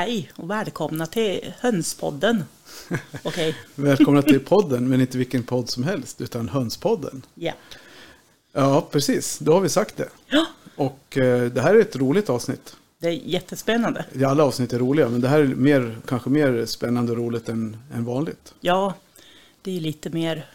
Hej och välkomna till Hönspodden. Okej, Välkomna till podden, men inte vilken podd som helst, utan Hönspodden. ja. Ja, precis. Då har vi sagt det. Ja, Och eh, det här är ett roligt avsnitt. det är jättespännande. Ja, Alla avsnitt är roliga, men det här är mer, kanske mer spännande och roligt än, än vanligt. Ja, det är lite mer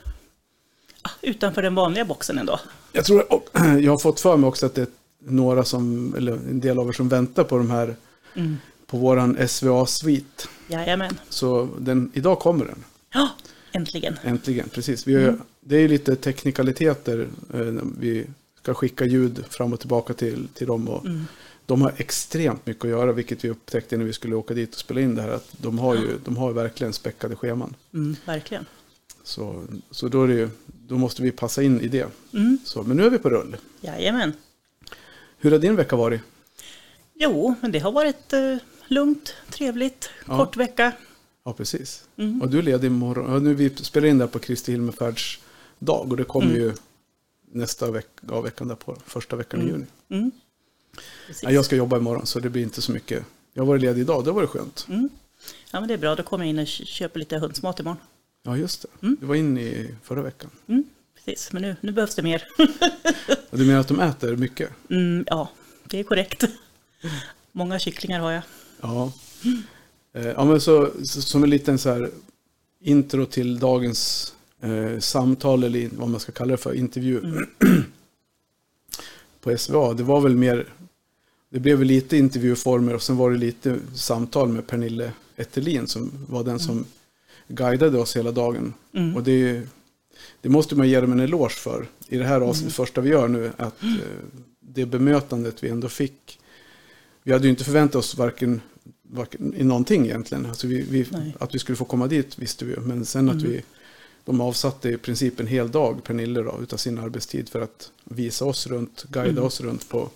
ah, utanför den vanliga boxen ändå. Jag tror, jag har fått för mig också att det är några som, eller en del av er som väntar på de här, Mm. På våran SVA-svit. Jajamän. Så den, idag kommer den, Ja, äntligen. äntligen. Precis. Vi Mm. Det är lite teknikaliteter. Eh, vi ska skicka ljud fram och tillbaka till, till dem. Och, Mm. De har extremt mycket att göra, vilket vi upptäckte när vi skulle åka dit och spela in det här. Att de har ju de har verkligen späckade scheman. Mm, verkligen. Så, så då, är det ju, då måste vi passa in i det. Mm, Så, men nu är vi på rull. jajamän. Hur har din vecka varit? Jo, men det har varit eh, lugnt, trevligt, Ja. kort vecka. Ja, precis. Mm. Och du är ledig imorgon. Ja, nu vi spelar in det här på Kristi himmelfärds dag. Och det kommer Mm. ju nästa vecka, ja, veckan därpå, första veckan i juni. Mm. Ja, jag ska jobba imorgon så det blir inte så mycket. Jag varit ledig idag, det var det skönt. Mm. Ja, men det är bra. Då kommer jag in och kö- köper lite hundsmat imorgon. Ja, just det. Mm. Du var in i förra veckan. Mm. Precis, men nu, nu behövs det mer. Du menar att de äter mycket? Mm, ja, det är korrekt. Många kycklingar har jag. Ja. Eh, Ja, men så, så, som en liten så här intro till dagens eh, samtal eller vad man ska kalla det för, intervju på SVA. Det var väl mer, det blev väl lite intervjuformer och sen var det lite samtal med Pernille Etterlin som var den som guidade oss hela dagen. Mm. Och det, det måste man ge dem en eloge för i det här avsnittet, första vi gör nu, att eh, det bemötandet vi ändå fick. Vi hade ju inte förväntat oss varken, varken i någonting egentligen. Alltså vi, vi, att vi skulle få komma dit visste vi ju. Men sen att vi, de avsatte i princip en hel dag, Pernille då, utav sin arbetstid för att visa oss runt, guida oss runt på,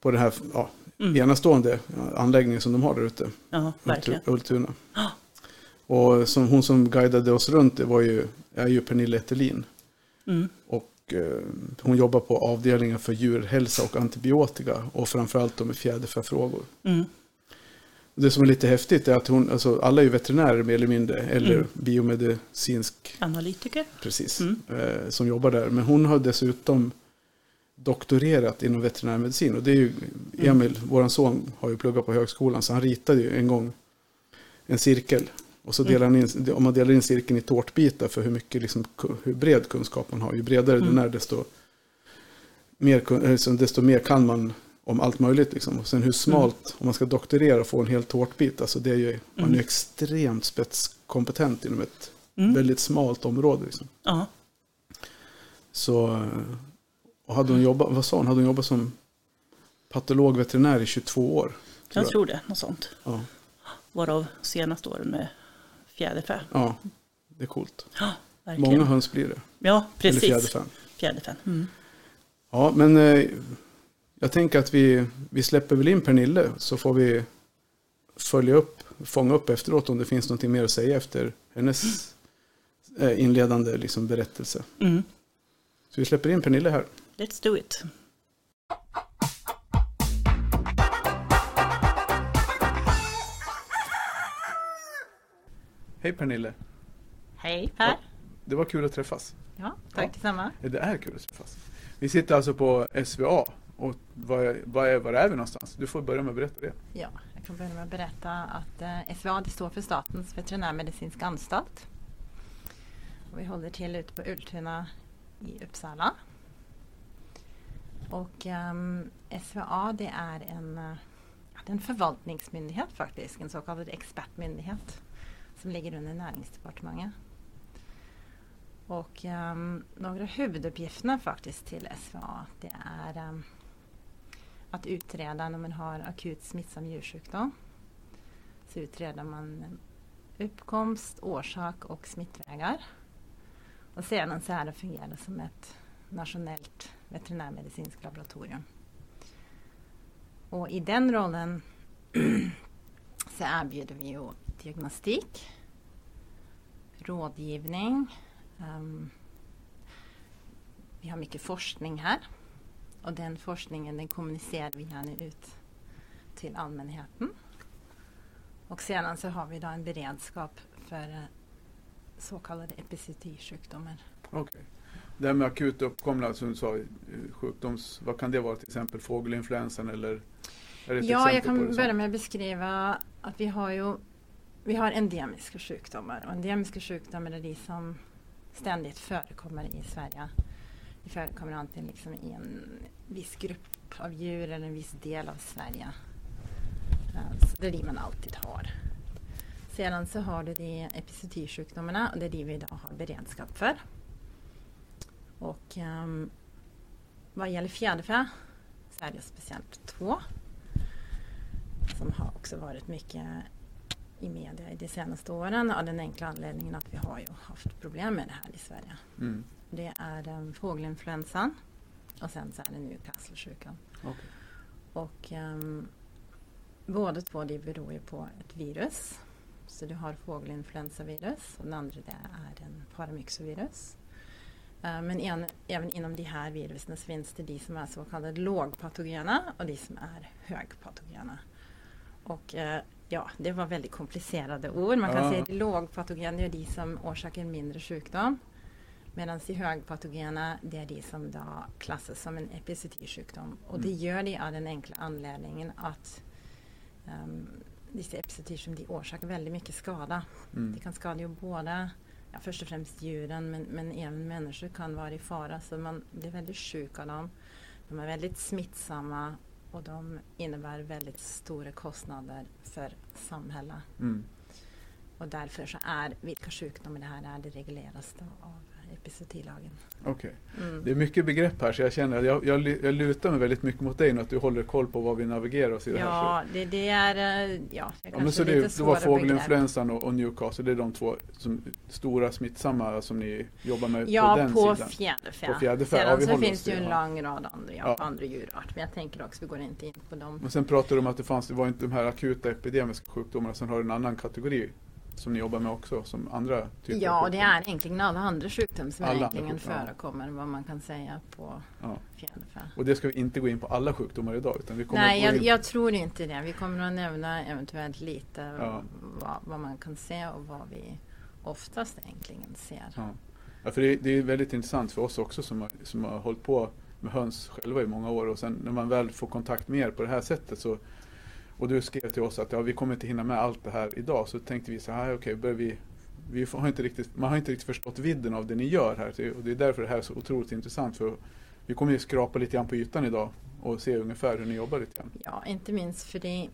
på den här ja, enastående anläggningen som de har där ute. Ja, Ultuna. Ja. Och som, hon som guidade oss runt det var ju, är ju Pernille Etterlin. Mm. Och hon jobbar på avdelningen för djurhälsa och antibiotika. Och framförallt då med fjäderfäfrågor. Mm. Det som är lite häftigt är att hon, alltså alla är ju veterinärer mer eller mindre. Eller Mm. biomedicinsk, Analytiker. precis, Mm. eh, som jobbar där. Men hon har dessutom doktorerat inom veterinärmedicin. Och det är ju, Mm. Emil, våran son, har ju pluggat på högskolan. Så han ritade ju en gång en cirkel. Och så Mm. delar han in, om man delar in cirkeln i tårtbitar för hur mycket, liksom, hur bred kunskap man har. Ju bredare Mm. den är, desto mer, eh, så desto mer kan man om allt möjligt. Liksom. Och sen hur smalt, om man ska doktorera och få en hel tårtbit, alltså det är ju, man är Mm. ju extremt spetskompetent inom ett Mm. väldigt smalt område. Liksom. Ja. Så, och hade hon jobbat, vad sa hon, hade hon jobbat som patolog veterinär i 22 år? Jag jag. tror det, något sånt. Ja, Varav senaste åren med fjäderfä. ja, det är coolt. Ja, verkligen. Många höns blir det. Ja, Eller precis. fjäderfän. Fjäderfän. Mm. Ja, men eh, jag tänker att vi, vi släpper väl in Pernille så får vi följa upp, fånga upp efteråt om det finns någonting mer att säga efter hennes eh, inledande liksom, berättelse. Mm. Så vi släpper in Pernille här. Let's do it. Hej Pernille, Hej Per. det var kul att träffas. Ja, tack Ja. detsamma. Eh, Det är kul att träffas. Vi sitter alltså på SVA. Och vad är, vad är, var är vi någonstans? Du får börja med att berätta det. Ja, jag kan börja med att berätta att eh, SVA det står för Statens veterinärmedicinska anstalt. Och vi håller till ute på Ultuna i Uppsala. Och ehm, SVA det är en, eh, ja, en förvaltningsmyndighet faktiskt, en så kallad expertmyndighet som ligger under näringsdepartementet. Och um, några huvuduppgifterna faktiskt till SVA det är um, att utreda när man har akut smittsam djursjukdom. Så utreder man uppkomst, orsak och smittvägar. Och sedan så är det fungerar som ett nationellt veterinärmedicinskt laboratorium. Och i den rollen så erbjuder vi ju diagnostik, rådgivning. ehm, vi har mycket forskning här. Och den forskningen den kommunicerar vi gärna ut till allmänheten. Och sedan så har vi då en beredskap för eh, så kallade epizootisjukdomar. Okej. Det här med akut uppkomna, som du sa, eh, sjukdoms... Vad kan det vara? Till exempel fågelinfluensan eller? Ja, jag kan börja med att beskriva att vi har ju vi har endemiska sjukdomar och endemiska sjukdomar är de som ständigt förekommer i Sverige. Det förekommer antingen liksom i en viss grupp av djur eller en viss del av Sverige. Så det är de man alltid har. Sedan så har du de epizootisjukdomarna och det är de vi idag har beredskap för. Och um, vad gäller fjäderfä så är det speciellt två som har också varit mycket i media i de senaste åren av den enkla anledningen att vi har ju haft problem med det här i Sverige. Mm. Det är um, fågelinfluensan och sen så är det Newcastle-sjukan. Okej. Och um, båda två de beror ju på ett virus. Så du har fågelinfluensavirus och den andra det är en paramyxovirus. Eh, men en, även inom de här virusen så finns det de som är så kallade lågpatogena och de som är högpatogena. Och eh, ja, det var väldigt komplicerade ord. Man kan Ja. säga att lågpatogena är de som orsakar mindre sjukdom. Medan de högpatogena, det är de som då klassas som en epizootisjukdom. Och det Mm. gör de av den enkla anledningen att um, dessa epizootisjukdomar de orsakar väldigt mycket skada. Mm. Det kan skada ju både, ja, först och främst djuren, men, men även människor kan vara i fara. Så man blir väldigt sjuk av dem. De är väldigt smittsamma och de innebär väldigt stora kostnader för samhället. Mm. Och därför så är vilka sjukdomar det här är, det regleras av epizootilagen. Okej. Mm. Det är mycket begrepp här så jag känner att jag, jag, jag lutar mig väldigt mycket mot dig nu att du håller koll på vad vi navigerar oss i det här. Så. Ja, det, det är, eh, ja, det är Ja, men så lite det, det var fågelinfluensan och, och Newcastle, det är de två som, stora smittsamma som ni jobbar med Ja, på den på sidan? fjäderfä. På fjäderfä, ja, Sedan vi så finns det ju en ja. lång rad andra, ja, Ja. andra djurarter. Men jag tänker också, vi går inte in på dem. Och sen pratar du om att det fanns, det var inte de här akuta epidemiska sjukdomarna, sen har du en annan kategori som ni jobbar med också, som andra typer Ja, det är egentligen alla andra sjukdomar som Alla egentligen sjukdomar, förekommer, vad man kan säga på Ja. fjäderfä. Och det ska vi inte gå in på alla sjukdomar idag, utan vi kommer Nej, jag, in jag tror inte det. Vi kommer att nämna eventuellt lite Ja. vad, vad man kan se och vad vi oftast egentligen ser. Ja. Ja, för det, det är väldigt intressant för oss också som har, som har hållit på med höns själva i många år och sen när man väl får kontakt med er på det här sättet så och du skrev till oss att ja, vi kommer inte hinna med allt det här idag så tänkte vi så här, okej, börjar vi vi får- har inte riktigt, man har inte riktigt förstått vidden av det ni gör här och det är därför det här är så otroligt intressant för vi kommer ju skrapa lite grann på ytan idag och se ungefär hur ni jobbar lite grann. Ja, inte minst för det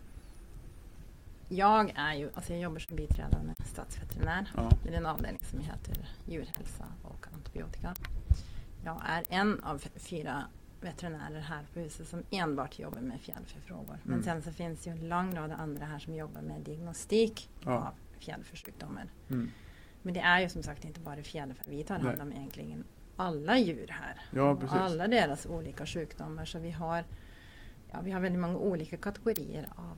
jag är ju, alltså jag jobbar som biträdande statsveterinär Ja, i den avdelning som heter djurhälsa och antibiotika. Jag är en av fyra veterinärer här på huset som enbart jobbar med fjäderfäfrågor. Men Mm. sen så finns det ju en lång rad andra här som jobbar med diagnostik Ja. av fjäderfäsjukdomar. mm. Men det är ju som sagt inte bara fjäderfä. Vi tar hand om egentligen alla djur här. ja och precis. alla deras olika sjukdomar. Så vi har, ja, vi har väldigt många olika kategorier av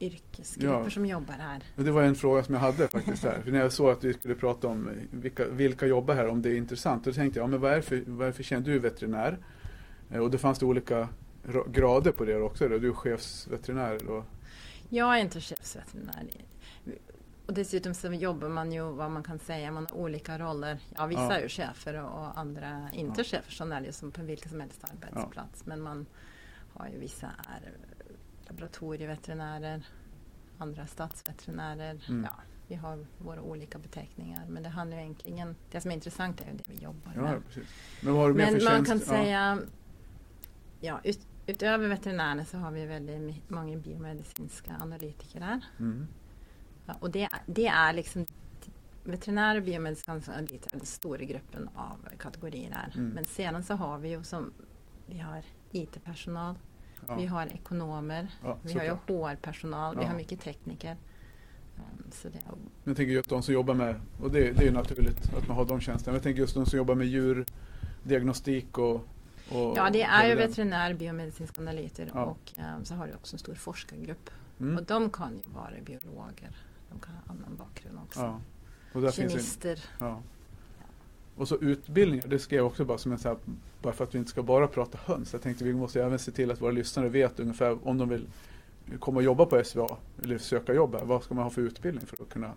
yrkesgrupper Ja. som jobbar här. Och det var en fråga som jag hade faktiskt här. För när jag såg att vi skulle prata om vilka, vilka jobbar här, om det är intressant. Då tänkte jag, ja, men vad är för, vad är det för tjänst? Du är veterinär. Eh, Och då fanns det olika ra- grader på det också. Då. Du är chefsveterinär. Och, Jag är inte chefsveterinär. Och dessutom så jobbar man ju vad man kan säga, man har olika roller. Ja, vissa Ja. är ju chefer och andra inte Ja. chefer som är ju som på vilken som helst arbetsplats. Men man har ju vissa är laboratorieveterinärer, andra statsveterinärer. Mm. Ja, vi har våra olika beteckningar. Men det handlar ju egentligen, det som är intressant är ju det vi jobbar ja, med. Men vad har du mer Men man kan Ja. säga, ja, ut, utöver veterinärer så har vi väldigt många biomedicinska analytiker här. Mm. Ja, och det, det är liksom veterinärer och biomedicinska analytiker är den stora gruppen av kategorier här. Mm. Men sedan så har vi ju som vi har IT-personal, Ja. vi har ekonomer, Ja, vi har ju. HR-personal, vi har mycket tekniker. Um, så det, jag tänker just de som jobbar med, och det, det är naturligt att man har de tjänsterna. Men jag tänker just de som jobbar med djurdiagnostik och, och ja, det är ju veterinär, biomedicinsk analytiker Ja. och um, så har du också en stor forskargrupp. Mm. Och de kan ju vara biologer, de kan ha annan bakgrund också. Ja. Och där finns en, Kemister. Ja. Och så utbildningar, det ska jag också bara som en så här, bara för att vi inte ska bara prata höns. Jag tänkte vi måste även se till att våra lyssnare vet ungefär om de vill komma och jobba på SVA eller söka jobb här? Vad ska man ha för utbildning för att kunna?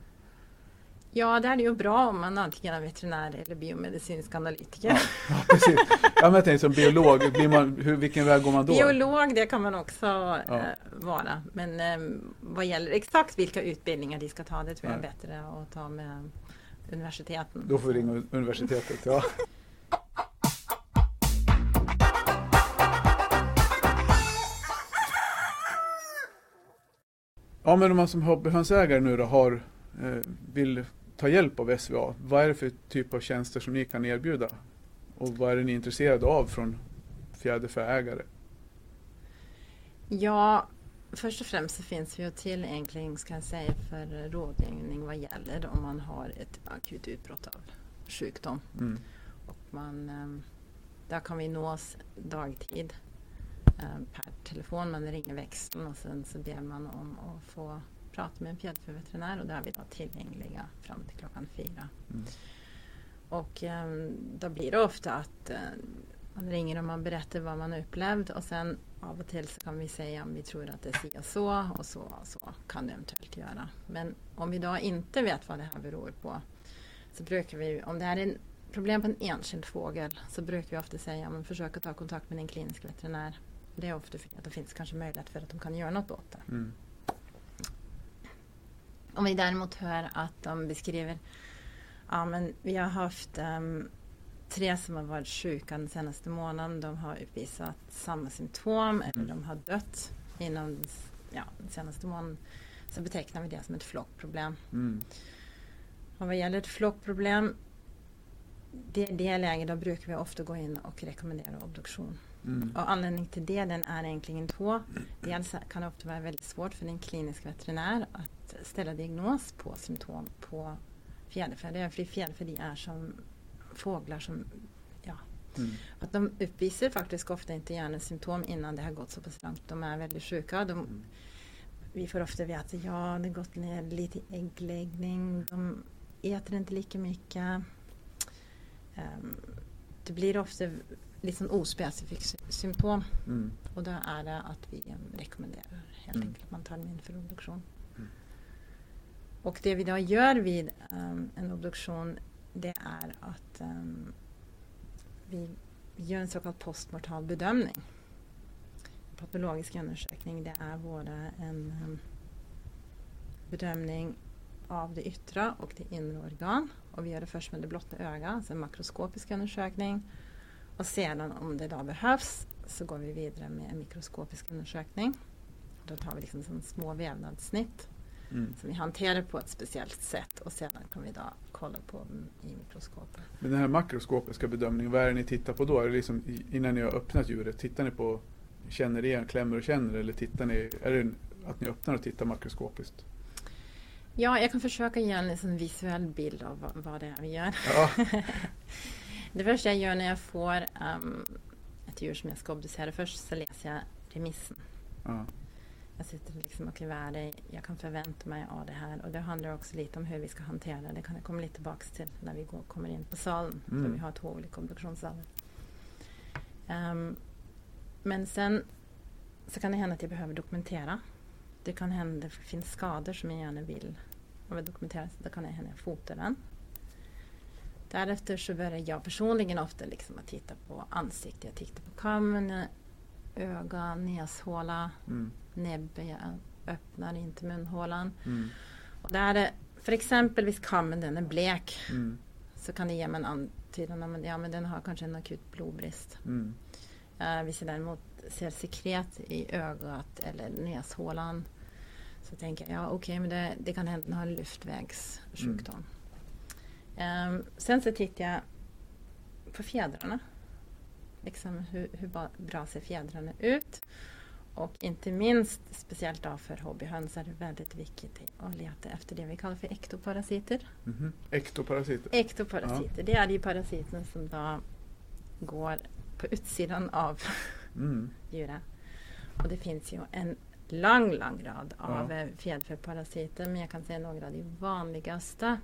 Ja, det är ju bra om man antingen är veterinär eller biomedicinsk analytiker. Ja, ja precis. Ja, men jag tänkte som biolog, blir man, hur, vilken väg går man då? Biolog, det kan man också Ja. eh, vara. Men eh, vad gäller exakt vilka utbildningar de ska ta, det tror jag är bättre att ta med universiteten. Då får vi ringa universitetet. Ja. Ja, men om man som hobbyhönsägare nu då har, eh, vill ta hjälp av SVA, vad är det för typ av tjänster som ni kan erbjuda? Och vad är ni intresserade av från fjäderfäägare? Ja, först och främst så finns vi ju tillgänglig jag säga för rådgivning vad gäller om man har ett akut utbrott av sjukdom. Mm. Och man, eh, där kan vi nås dagtid eh, per telefon. Man ringer växeln och sen så ber man om att få prata med en fjäderfäveterinär och där är vi då tillgängliga fram till klockan fyra. Mm. Och eh, då blir det ofta att eh, man ringer och man berättar vad man upplevt och sen av och till så kan vi säga om vi tror att det är si och så och så och så kan det eventuellt göra. Men om vi då inte vet vad det här beror på så brukar vi, om det är en problem på en enskild fågel så brukar vi ofta säga men försök att ta kontakt med en klinisk veterinär. Det är ofta för att det finns kanske möjlighet för att de kan göra något åt det. Mm. Om vi däremot hör att de beskriver Ja men vi har haft ehm, tre som har varit sjuka den senaste månaden. De har uppvisat samma symptom eller Mm. de har dött inom ja, den senaste månaden. Så betecknar vi det som ett flockproblem. Mm. Och vad gäller ett flockproblem det, det läget då brukar vi ofta gå in och rekommendera obduktion. Mm. Och anledningen till det den är egentligen två. Dels kan det ofta vara väldigt svårt för en klinisk veterinär att ställa diagnos på symptom på fjäderfä. För fjäderfä de är som fåglar som ja, Mm. att de uppvisar faktiskt ofta inte gärna symptom innan det har gått så pass långt. De är väldigt sjuka. De, Mm. vi får ofta veta att ja, det har gått ner lite äggläggning. De äter inte lika mycket. Ehm, det blir ofta liksom ospecifika sy- symptom. Mm. Och då är det att vi rekommenderar helt Mm. enkelt att man tar obduktion. Mm. Och det vi då gör vid um, en obduktion det är att um, vi gör en så kallad postmortal bedömning. Patologisk undersökning det är både en um, bedömning av det yttre och det inre organ. Och vi gör det först med det blotta ögat, alltså en makroskopisk undersökning. Och sedan om det då behövs så går vi vidare med en mikroskopisk undersökning. Då tar vi liksom små vävnadssnitt Mm. som vi hanterar på ett speciellt sätt och sedan kan vi då kolla på i mikroskopet. Men den här makroskopiska bedömningen, vad är det ni tittar på då? Är det liksom innan ni har öppnat djuret, tittar ni på, känner igen, klämmer och känner eller tittar ni, är det att ni öppnar och tittar makroskopiskt? Ja, jag kan försöka ge en liksom visuell bild av vad, vad det är vi gör. Ja, Det första jag gör när jag får ehm, ett djur som jag ska obducera först så läser jag remissen. ja. Jag sitter liksom och klivär det. Jag kan förvänta mig av det här och det handlar också lite om hur vi ska hantera det. Det kan jag komma lite tillbaka till när vi går, kommer in på salen. Mm. För vi har två olika obduktionssalar. Ehm, men sen så kan det hända att jag behöver dokumentera. Det kan hända att det finns skador som jag gärna vill vill dokumentera. Så då kan det hända att jag fotar den. Därefter så börjar jag personligen ofta liksom att titta på ansiktet. Jag tittar på kammen, öga, näshåla, Mm. Näbbe. Jag öppnar inte munhålan. Mm. Och där för exempelvis kammen den är blek Mm. så kan det ge mig en antydan om att ja, men den har kanske en akut blodbrist. Mm. Uh, hvis jag däremot ser sekret i ögat eller näshålan så tänker jag ja okej men det, det kan hända att den har luftvägssjukdom. Ehm, sen så tittar jag på fjädrarna. Liksom hur, hur bra ser fjädrarna ut? Och inte minst, speciellt då för hobbyhöns, är det väldigt viktigt att leta efter det vi kallar för ektoparasiter. Mhm. Ektoparasiter. Ektoparasiter, det är de parasiterna som då går på utsidan av Mm. djuret. Och det finns ju en lång, lång rad av Ja. ja. fjäderfäparasiter men jag kan säga några av de vanligaste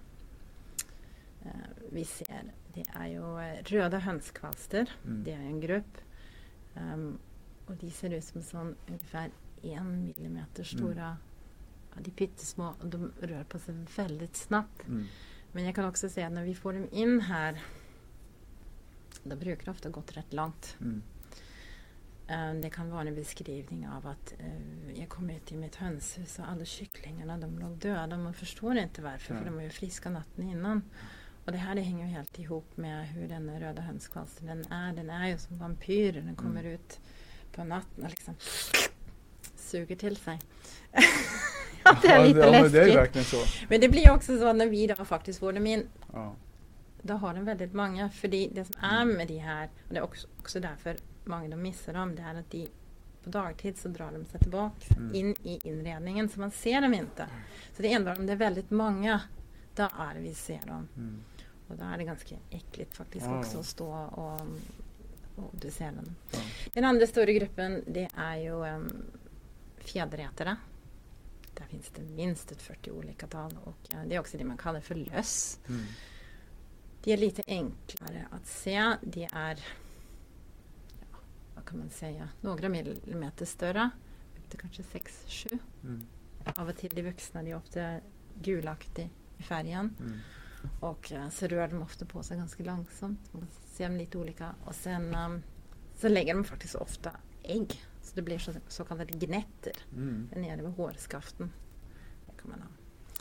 eh, vi ser. Det är ju eh, röda hönskvalster. Mm. Det är en grupp. Ehm, och de ser ut som sån ungefär en millimeter stora. Ja, de är pyttesmå och de rör på sig väldigt snabbt. Mm. Men jag kan också säga att när vi får dem in här då brukar det ofta gått rätt långt. Mm. Eh, Det kan vara en beskrivning av att eh, jag kom ut i mitt hönshus och alla kycklingarna de låg döda. Man förstår inte varför Nej. för de var ju friska natten innan. Och det här det hänger ju helt ihop med hur den röda hönskvalstern är. Den är ju som vampyr. Den kommer Mm. ut på natten och liksom suger till sig. ja, det är lite ja, men läskigt. det är verkligen så. Men det blir också så när vi då faktiskt får dem in Ja. då har den väldigt många. För det, det som är med de här, och det är också, också därför många de missar dem, det är att de på dagtid så drar de sig tillbaka Mm. in i inredningen så man ser dem inte. Så det är enbart om det är väldigt många, då är vi ser dem. Mm. Och då är det ganska äckligt faktiskt Ja. också att stå och, och du ser den. Ja. Den andra stora gruppen det är ju um, fjäderätare. Där finns det minst ett 40 olika tal och eh, det är också det man kallar för löss. Mm. De är lite enklare att se. De är, ja, vad kan man säga, några millimeter större. Upp till kanske 6-7. Mm. Av och till de vuxna, de är ofta gulaktiga i färgen. Mm. Och eh, så rör de ofta på sig ganska långsamt. Man ser dem lite olika. Och sen um, så lägger de faktiskt ofta ägg. Så det blir så, så kallade gnetter Mm. nere vid hårskaften. Det kan man ha.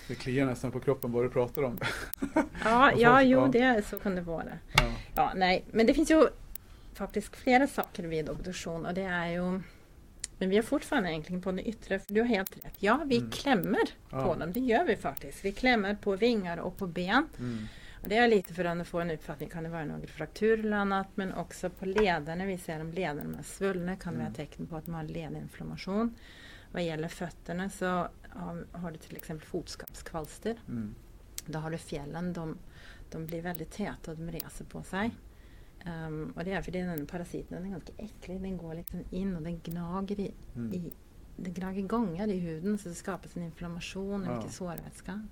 Det kliar nästan på kroppen bara du pratar om det. Ja, ja, folk- jo, ja. det så kan det vara. Ja. Ja, nej, men det finns ju faktiskt flera saker vid obduktion och det är ju men vi är fortfarande egentligen på det yttre, för du har helt rätt. Ja, vi Mm. klämmer Ja. på dem, det gör vi faktiskt. Vi klämmer på vingar och på ben. Mm. Och det är lite för att få en uppfattning, kan det vara någon fraktur eller annat, men också på lederna. Vi ser om lederna är svullna, kan det vara Mm. tecken på att man har ledinflammation. Vad gäller fötterna så har- har du till exempel fotskapskvalster. Mm. Då har du fjällen, de, de blir väldigt täta och de reser på sig. Ehm, och det är för den parasiten, den är ganska äcklig. Den går liksom in och den gnager i, Mm. i, den gnager gångar i huden så det skapas en inflammation och Ja. mycket sårvätska.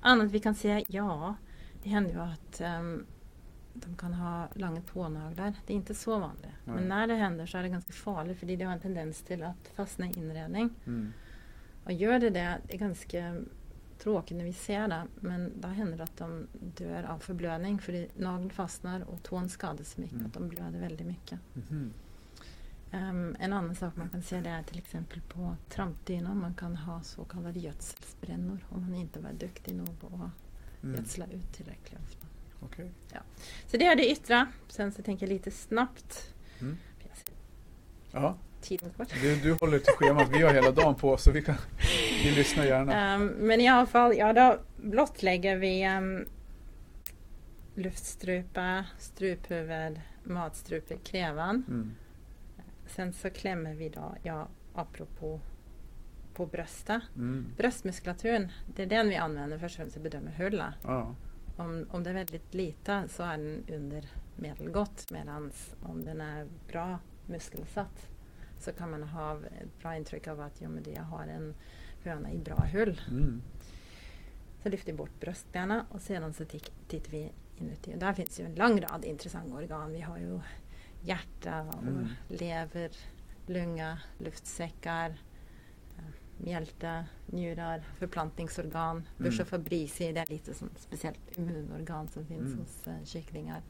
Annat vi kan se, ja, det händer ju att ehm, de kan ha långa tånaglar. Det är inte så vanligt. Nej. Men när det händer så är det ganska farligt för det har en tendens till att fastna i inredning. Mm. Och gör det det, det är ganska tråkigt när vi ser det, men då händer det att de dör av förblödning för nageln fastnar och tån skadas så mycket Mm. att de blöder väldigt mycket. Mhm. Ehm, en annan sak man kan se det är till exempel på trampdynan. Man kan ha så kallade gödselsbrännor om man inte var duktig nog att Mm. gödsla ut tillräckligt ofta. Okej. Så det är det yttre. Sen så tänker jag lite snabbt. Mm. Ja, Tiden går. du, du håller till schemat. Vi har hela dagen på oss så vi, kan, vi lyssnar gärna. Ehm, men i alla fall, ja då blottlägger vi um, luftstrupa, struphuvud, matstrupe, krävan. Mm. Sen så klämmer vi då, ja apropå på bröstet. Mm. Bröstmuskulaturen, det är den vi använder främst att bedöma hullet. Ja. Om, om det är väldigt lite så är den under medelgott medan om den är bra muskelsatt så kan man ha ett bra intryck av att ja, men det jag har en höna i bra hull. Mm. Så lyfter vi bort bröstbenen och sedan så tittar vi inuti. Och där finns ju en lång rad intressanta organ. Vi har ju hjärta och Mm. lever, lunga, luftsäckar, mjälte, njurar, förplantningsorgan. Mm. Bursa fabrici, det är lite som speciellt immunorgan som finns Mm. hos eh, kycklingar.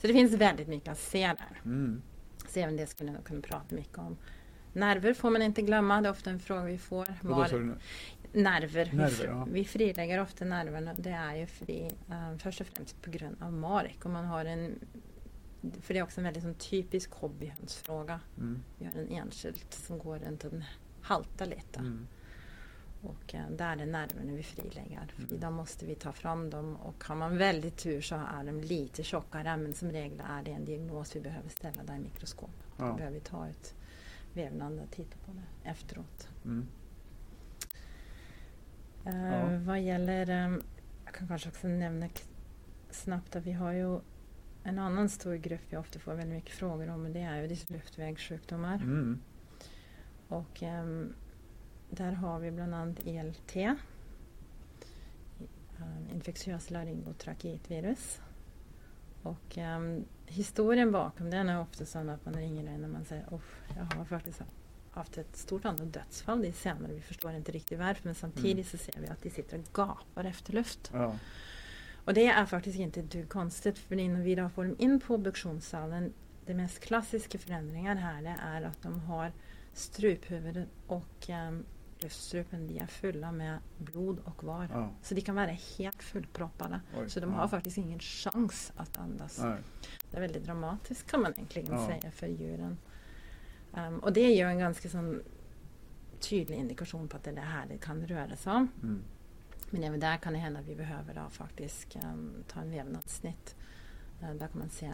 Så det finns väldigt mycket att se där. Mm. Så även det skulle jag kunna prata mycket om. Nerver får man inte glömma, det är ofta en fråga vi får. Var-? Nerver. vi, Nerver, fr- ja. vi frilägger ofta nerverna. Det är ju fri, eh, först och främst på grund av mark. Om man har en, för det är också en väldigt sån typisk hobbyhönsfråga. Mm. Vi har en enskild som går runt och haltar lite. Mm. Och eh, där är nerverna vi frilägger. Mm. Då måste vi ta fram dem och har man väldigt tur så är de lite tjockare. Men som regel är det en diagnos vi behöver ställa där i mikroskop. Då Ja. behöver vi ta ut vävnad och titta på det efteråt. Mm. Eh, Ja. Vad gäller, ehm, jag kan kanske också nämna snabbt att vi har ju en annan stor grupp vi ofta får väldigt mycket frågor om och det är ju dessa luftvägssjukdomar. Mm. Och ehm, där har vi bland annat ELT, eh, infektiös laryngotrakeitvirus. Och ehm, historien bakom den är ofta sån att man ringer in och man säger att jag har faktiskt haft ett stort antal dödsfall det senare. Vi förstår inte riktigt varför men samtidigt så ser vi att de sitter och gapar efter luft. Ja. Och det är faktiskt inte dugg konstigt för innan vi då får dem in på obduktionssalen det mest klassiska förändringar här det är att de har struphuvudet och um, luftstrupen de är fulla med blod och var. Ja. Så de kan vara helt fullproppade. Oj, Så de ja. har faktiskt ingen chans att andas. Nej. Det är väldigt dramatiskt kan man egentligen Ja. säga för djuren. Um, och det är ju en ganska sån tydlig indikation på att det är det här det kan röra sig om. Mm. Men även där kan det hända att vi behöver då faktiskt um, ta en vävnadssnitt. Uh, där kan man se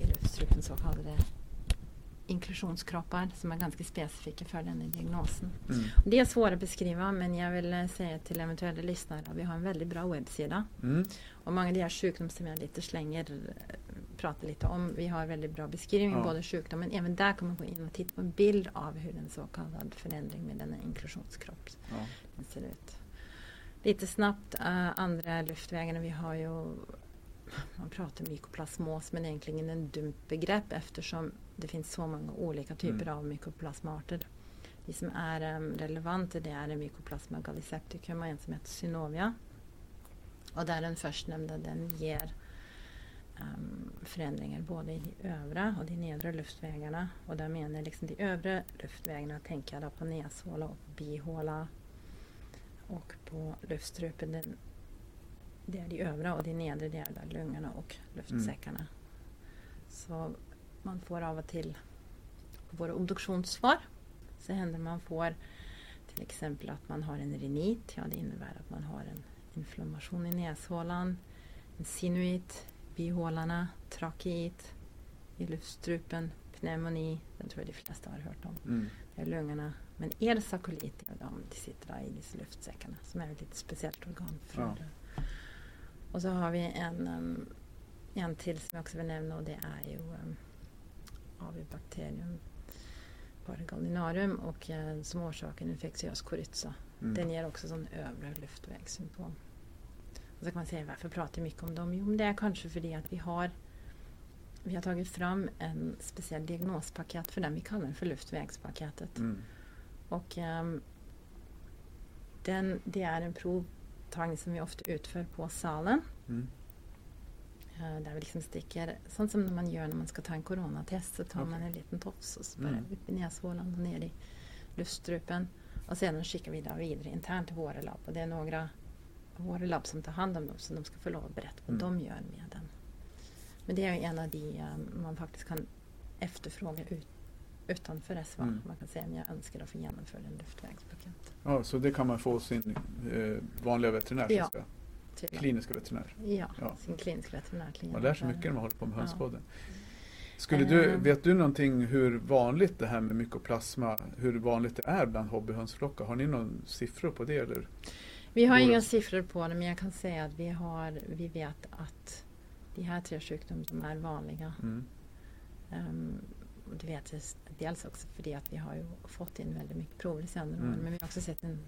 i luftstrupen så kallade inklusionskroppar som är ganska specifika för den här diagnosen. Mm. Det är svårt att beskriva men jag vill eh, säga till eventuella lyssnare att vi har en väldigt bra webbsida. Mm. Och många av de här sjukdomar som jag lite slänger eh, pratar lite om. Vi har väldigt bra beskrivning Ja. både sjukdomen, även där kan man gå in och titta på en bild av hur en så kallad förändring med denna inklusionskropp Ja. den ser ut. Lite snabbt, eh, andra luftvägarna, vi har ju man pratar mykoplasmos men egentligen en dumt begrepp eftersom det finns så många olika typer Mm. av mykoplasmaarter. De som är um, relevanta det är en mykoplasma gallisepticum och en som heter synovia. Och där den förstnämnda den ger um, förändringar både i de övre och de nedre luftvägarna. Och där menar jag liksom de övre luftvägarna tänker jag då på näshåla och bihåla. Och på luftstrupen den, det är de övre och de nedre det är där lungorna och luftsäckarna. Så man får av och till på våra obduktionssvar så händer man får till exempel att man har en rinit. Ja, det innebär att man har en inflammation i näshålan. En sinuit, bihålorna, trakeit i luftstrupen, pneumoni. Den tror jag de flesta har hört om. Mm. Det är lungorna. Men ersakolit, ja, de, de sitter där i dessa luftsäckarna som är ett lite speciellt organ. För Ja. Och så har vi en, um, en till som jag också vill nämna och det är ju um, avibakterium paragallinarum och eh, som orsakar infektiös korytsa. Mm. Den ger också sån övre luftvägssymptom. Och så kan man säga varför pratar vi mycket om dem? Jo, men det är kanske för det att vi har vi har tagit fram en speciell diagnospaket för den vi kallar för luftvägspaketet. Mm. Och ehm, den, det är en provtagning som vi ofta utför på salen. Mm. Eh, Där vi liksom sticker, sånt som när man gör när man ska ta en coronatest så tar Okej. man en liten tofs och så bara Mm. upp i näshålan och ner i luftstrupen. Och sedan skickar vi det vidare internt till våra labb. Och det är några av våra labb som tar hand om dem så de ska få lov att berätta vad Mm. de gör med den. Men det är en av de eh, man faktiskt kan efterfråga ut, utanför SVA. Mm. Man kan säga om jag önskar att få genomföra en luftvägspaket. Ja, så det kan man få sin eh, vanliga veterinär, Ja. så Till, kliniska veterinär. ja, Ja. sin kliniska veterinärklinik. Man lär sig mycket när man håller på med Ja. hönspodden. Skulle du, Eh. vet du någonting hur vanligt det här med mykoplasma, hur vanligt det är bland hobbyhönsflockar? Har ni någon siffror på det? Eller? Vi har inga siffror på det men jag kan säga att vi, har, vi vet att de här tre sjukdomarna är vanliga. Mm. Um, och det vet jag dels också för det att vi har ju fått in väldigt mycket prover i senare år Mm. men vi har också sett en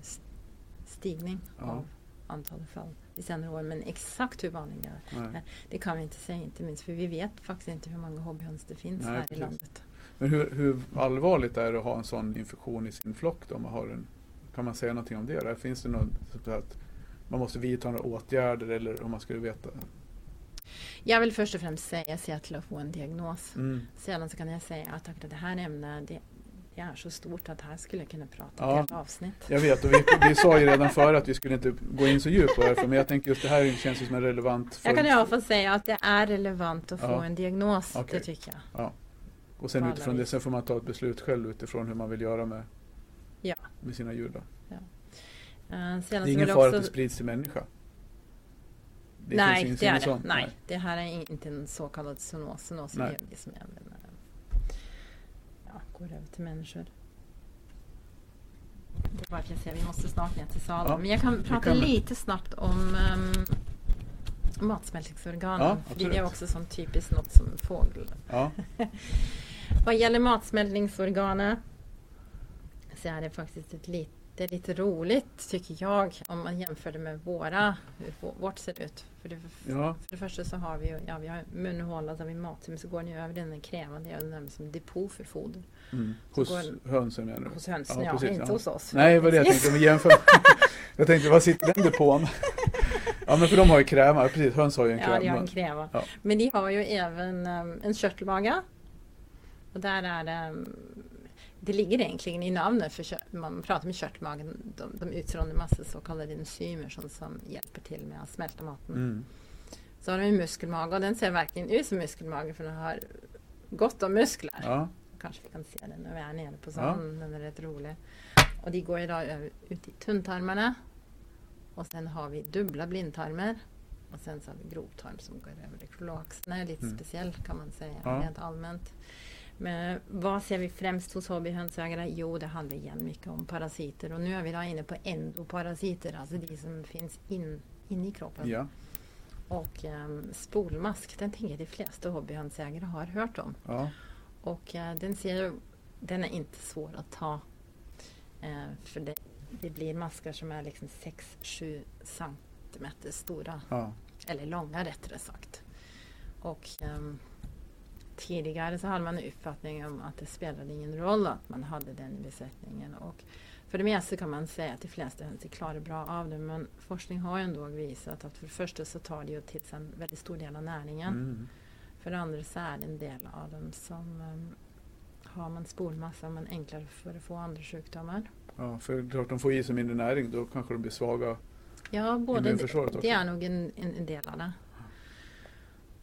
stigning Ja. av antalet fall i senare år. Men exakt hur vanliga Nej. det kan vi inte säga inte minst för vi vet faktiskt inte hur många hobbyhöns det finns Nej, här i precis. landet. Men hur, hur allvarligt är det att ha en sån infektion i sin flock? Då? Man har en, kan man säga någonting om det? Där? Finns det något att man måste vidta några åtgärder eller om man skulle veta? Jag vill först och främst säga se till att få en diagnos. Mm. Sedan så kan jag säga att det här ämnet det, är så stort att här skulle jag kunna prata Ja. ett avsnitt. Jag vet och vi, vi sa ju redan förut att vi skulle inte gå in så djupt på det men jag tänker just det här känns ju som en relevant för, Jag kan i alla fall säga att det är relevant att få Ja. en diagnos. Okej. Det tycker jag. Ja. Och sen utifrån det sen får man ta ett beslut själv utifrån hur man vill göra med, Ja. med sina djur. Då. Uh, Det är ingen jag fara också- att det sprids till människa? Det Nej, det är det. sånt? Nej, det här är inte en så kallad zoonos. Zoonos är Nej. det som även eh, ja, går över till människor. Det är bara att jag säger vi måste snart ner till salen. Ja, Men jag kan prata kan lite snabbt om um, matsmältningsorganen. Ja, för det är också sånt typiskt något som fågel. Ja. Vad gäller matsmältningsorganet så är det faktiskt ett lit, det är lite roligt tycker jag om man jämför det med våra, hur vårt ser ut. För det, Ja. för det första så har vi ju, ja vi har munhåla, har vi mat, men så går den ju över den krävande, jag nämner som depot för foder. Mm. Hos går- hönsen menar du? Hos hönsen, Ja, ja, precis, inte hos oss. Nej, var det jag tänkte. Men jämför. jag tänkte, vad sitter den depån? ja, men för de har ju kräma. Precis, höns har ju en Ja, det har kräma. en kräva. Ja. Men de har ju även um, en körtelmage. Och där är det, um, det ligger egentligen i namnet för man pratar med körtelmagen. De, de utstrålar en massa så kallade enzymer som, som hjälper till med att smälta maten. Mm. Så har de en muskelmage och den ser verkligen ut som muskelmage för den har gott om muskler. Ja, Kanske vi kan se den när vi är nere på sån. Den är rätt rolig. Och de går över, ut i tunntarmarna. Och sen har vi dubbla blindtarmar. Och sen så har vi grovtarm som går över i kloaxen. är lite Mm. speciell kan man säga Ja. rent allmänt. Men vad ser vi främst hos hobbyhönsägare? Jo, det handlar igen mycket om parasiter. Och nu är vi då inne på endoparasiter, alltså de som finns in, inne i kroppen. ja, Och um, spolmask, den tänker de flesta hobbyhönsägare har hört om. ja. Och eh, den ser den är inte svår att ta. Eh, för det, det blir maskar som är liksom 6-7 centimeter stora. ja. Eller långa rättare sagt. Och ehm, tidigare så hade man en uppfattning om att det spelade ingen roll att man hade den besättningen. Och för det mesta kan man säga att de flesta hönser klarar bra av det. Men forskning har ändå visat att för det första så tar det ju till sig en väldigt stor del av näringen. Mm. För det andra så är det en del av dem som um, har man spolmassa man enklare för att få andra sjukdomar. ja. För det är klart, de får i sig mindre näring, då kanske de blir svaga. Ja, både det, det är nog en, en, en del av det.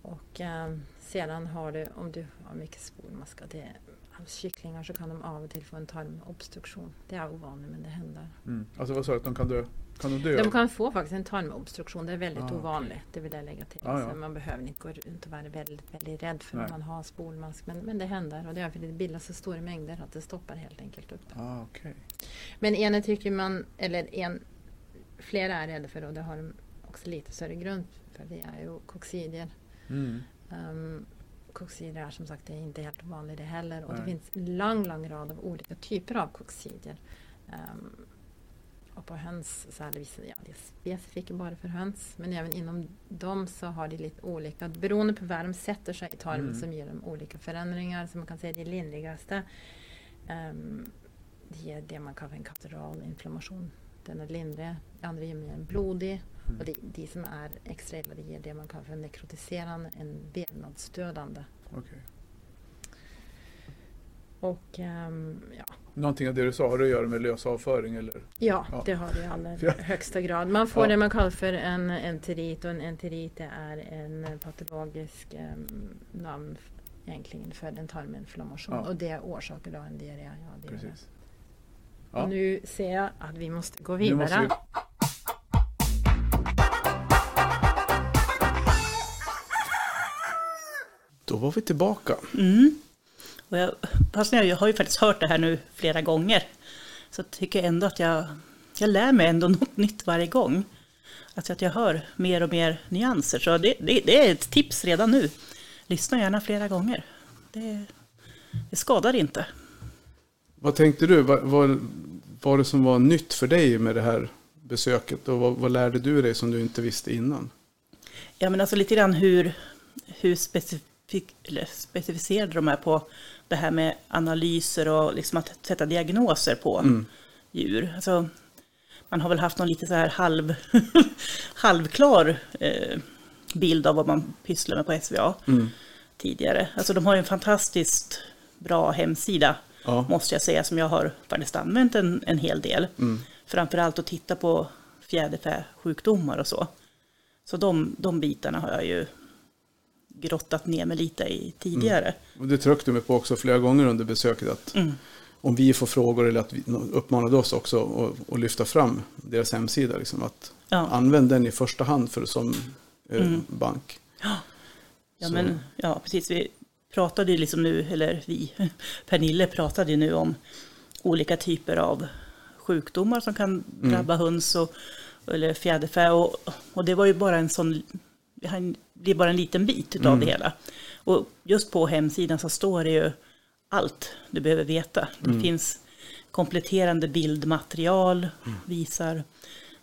Och um, sedan har du, om du har mycket spolmaska, det hos kycklingar så kan de av och till få en tarmobstruktion. Det är ovanligt men det händer. Mm. Alltså vad sa du, att de kan dö? Kan de dö? De kan få faktiskt en tarmobstruktion, det är väldigt Ah, ovanligt. Det vill jag lägga till. Ah, ja. Man behöver inte gå runt och vara väldigt, väldigt rädd för Nej. att man har spolmask. Men, men det händer och det är för att det bildas så stora mängder att det stoppar helt enkelt upp. Ah, okej. Men ena tycker man, eller en, flera är rädda för och det har de också lite större grund för. Det är ju koxidier. Mm. Um, koxidier är som sagt det är inte helt vanligt det heller. Och det Nej. finns en lång, lång rad av olika typer av koxidier. Um, och på höns så är det vissa, ja det är specifika bara för höns. Men även inom dem så har de lite olika, beroende på var de sätter sig i tarmen Mm. som ger dem olika förändringar. Så man kan säga det lindrigaste um, det är det man kallar en kateral inflammation. Den är lindrig, det andra ger mer blodig. Mm. Och det, de som är extra illa, det ger det man kallar för en nekrotiserande, en vävnadsdödande. Okej. Och ehm, ja, Någonting av det du sa, har det att göra med lös avföring eller? ja, Ja. det har det i allra Ja. högsta grad. Man får Ja. det man kallar för en enterit och en enterit är en patologisk um, namn egentligen för en tarminflammation. Och det orsakar då en diarré. Ja, det. Precis. Nu ser jag att vi måste gå vidare. Då var vi tillbaka. Mm. Och jag, jag har ju faktiskt hört det här nu flera gånger. Så tycker jag ändå att jag, jag lär mig ändå något nytt varje gång. Alltså att jag hör mer och mer nyanser. Så det, det, det är ett tips redan nu. Lyssna gärna flera gånger. Det, det skadar inte. Vad tänkte du? Vad vad var det som var nytt för dig med det här besöket? Och vad, vad lärde du dig som du inte visste innan? Ja, men alltså lite grann hur, hur specifik, eller specificerade de är på det här med analyser och liksom att sätta diagnoser på Mm. djur. Alltså, man har väl haft någon lite så här halv, halvklar eh, bild av vad man pysslar med på SVA Mm. tidigare. Alltså de har en fantastiskt bra hemsida, Ja. måste jag säga, som jag har faktiskt använt en, en hel del. Mm. Framförallt att titta på fjäderfäsjukdomar och så. Så de, de bitarna har jag ju grottat ner mig lite i tidigare. Och det tryckte du mig på också flera gånger under besöket. Att Mm. om vi får frågor eller att vi uppmanade oss också att, lyfta fram deras hemsida. Liksom, att Ja. använd den i första hand för som eh, Mm. bank. Ja, Så- men, ja, precis. Vi pratade ju liksom nu, eller vi, Pernille pratade ju nu om olika typer av sjukdomar som kan Mm. drabba höns och, eller fjäderfä. Och, och det var ju bara en sån, det är bara en liten bit utav Mm. det hela. Och just på hemsidan så står det ju allt du behöver veta. Det Mm. finns kompletterande bildmaterial visar.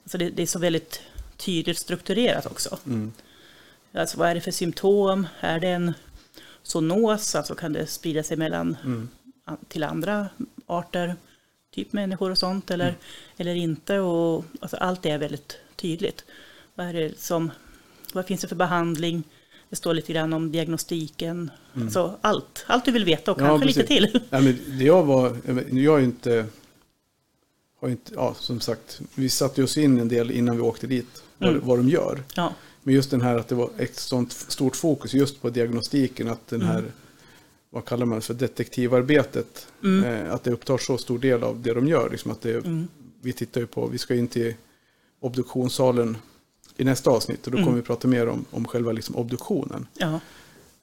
Alltså det, det är så väldigt tydligt strukturerat också. Mm. Alltså vad är det för symptom? Är det en zoonos, alltså kan det sprida sig mellan Mm. till andra arter, typ människor och sånt, eller, eller inte? Och, alltså allt det är väldigt tydligt. Vad, är det som, vad finns det för behandling? Det står lite grann om diagnostiken. Alltså allt, allt du vill veta och Mm. Ja, kanske lite precis. till. Nej, men det jag var, jag är inte, har inte, ja som sagt, vi satte oss in en del innan vi åkte dit, vad, Mm. vad de gör. Ja, Men just den här att det var ett sånt stort fokus just på diagnostiken, att den här, vad kallar man det för, detektivarbetet, eh, att det upptar så stor del av det de gör. Liksom att det, Vi tittar ju på, vi ska in till obduktionssalen i nästa avsnitt och då kommer vi prata mer om, om själva liksom obduktionen. ja,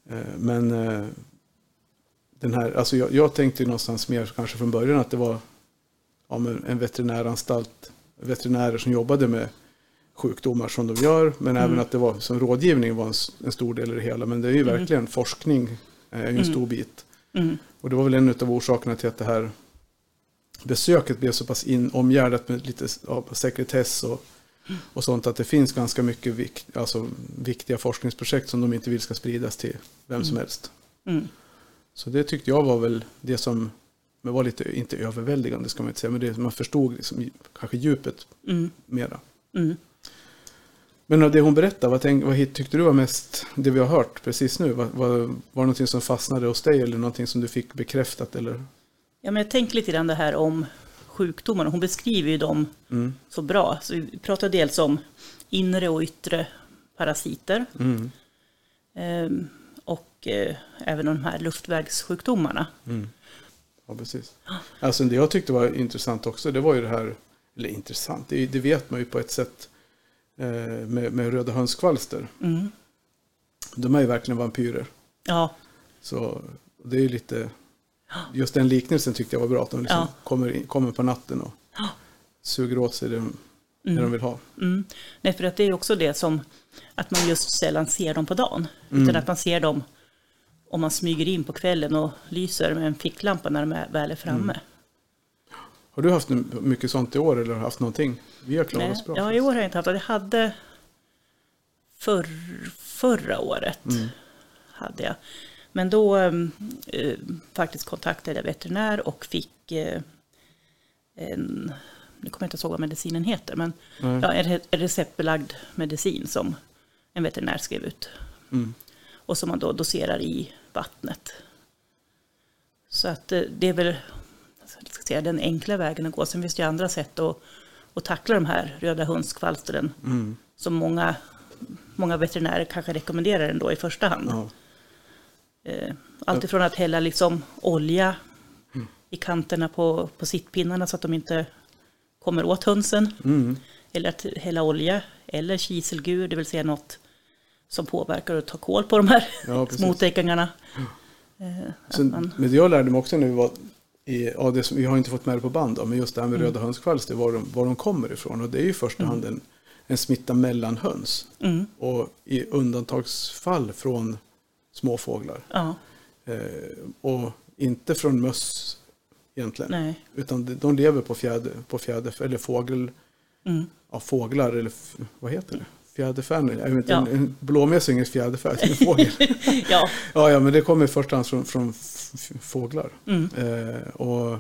Eh, Men eh, den här, alltså jag, jag tänkte någonstans mer kanske från början att det var ja, en veterinäranstalt, veterinärer som jobbade med sjukdomar som de gör, men även att det var som rådgivning var en, en stor del i det hela. Men det är ju verkligen forskning, är ju en stor bit. mm, Och det var väl en av orsakerna till att det här besöket blev så pass in, omgärdat med lite ja, sekretess och, och sånt att det finns ganska mycket vik, alltså, viktiga forskningsprojekt som de inte vill ska spridas till vem som helst. mm, Så det tyckte jag var väl det som men var lite, inte överväldigande ska man inte säga, men det man förstod liksom, kanske djupet mm, mera. mm. Men av det hon berättade, vad, tänk, vad tyckte du var mest, det vi har hört precis nu? Var, var, var det någonting som fastnade hos dig eller någonting som du fick bekräftat? Eller? Ja, men jag tänker lite grann det här om sjukdomarna. Hon beskriver ju dem Mm. så bra. Så vi pratar dels om inre och yttre parasiter. Mm. ehm, och eh, även de här luftvägssjukdomarna. Mm. Ja, precis. Alltså det jag tyckte var intressant också, det var ju det här, eller intressant, det, det vet man ju på ett sätt eh, med, med röda hönskvalster. Mm. De är ju verkligen vampyrer. Ja, Så det är ju lite, just den liknelsen tyckte jag var bra, att de liksom Ja. kommer, kommer på natten och suger åt sig det de, det de vill ha. mm. Nej, för att det är också det som att man just sällan ser dem på dagen. Mm. Utan att man ser dem om man smyger in på kvällen och lyser med en ficklampa när de är, väl är framme. Mm. Har du haft mycket sånt i år eller har haft någonting? Vi har klarat Nej, oss bra. ja, i år har jag inte haft det. Jag hade förr, förra året. Mm. Hade jag. Men då ehm, eh, faktiskt kontaktade jag veterinär och fick eh, en, nu kommer jag inte ihåg vad medicinen heter, men Nej. ja, en re- en receptbelagd medicin som en veterinär skrev ut. Mm. Och som man då doserar i vattnet. Så att eh, det är väl jag ska säga, den enkla vägen att gå. Sen finns det ju andra sätt att, att tackla de här röda hundskvalstren. Mm. Som många, många veterinärer kanske rekommenderar ändå i första hand. Ja. Eh, Allt ifrån att hälla liksom olja i kanterna på, på sittpinnarna så att de inte kommer åt hönsen. Mm. Eller att hälla olja eller kiselgur, det vill säga något som påverkar och tar kål på de här Ja, småtäckarna. Eh, Sen, man- Men jag lärde mig också nu var, i, ja, det som, vi har inte fått med det på band, då, men just det här med röda hönskvalster, var de, var de kommer ifrån. Och det är ju i första hand en, en smitta mellan höns. Mm, Och i undantagsfall från småfåglar. ja, Eh, och inte från möss egentligen. nej. Utan de, lever på fjäder, på fjäder eller fågel, Mm, ja, fåglar eller vad heter det? Fjäderfän? Jag vet Ja. en, en blåmes är ingen är en fågel. ja, ja, ja, men det kommer i första hand från, från fåglar. mm, Eh, och,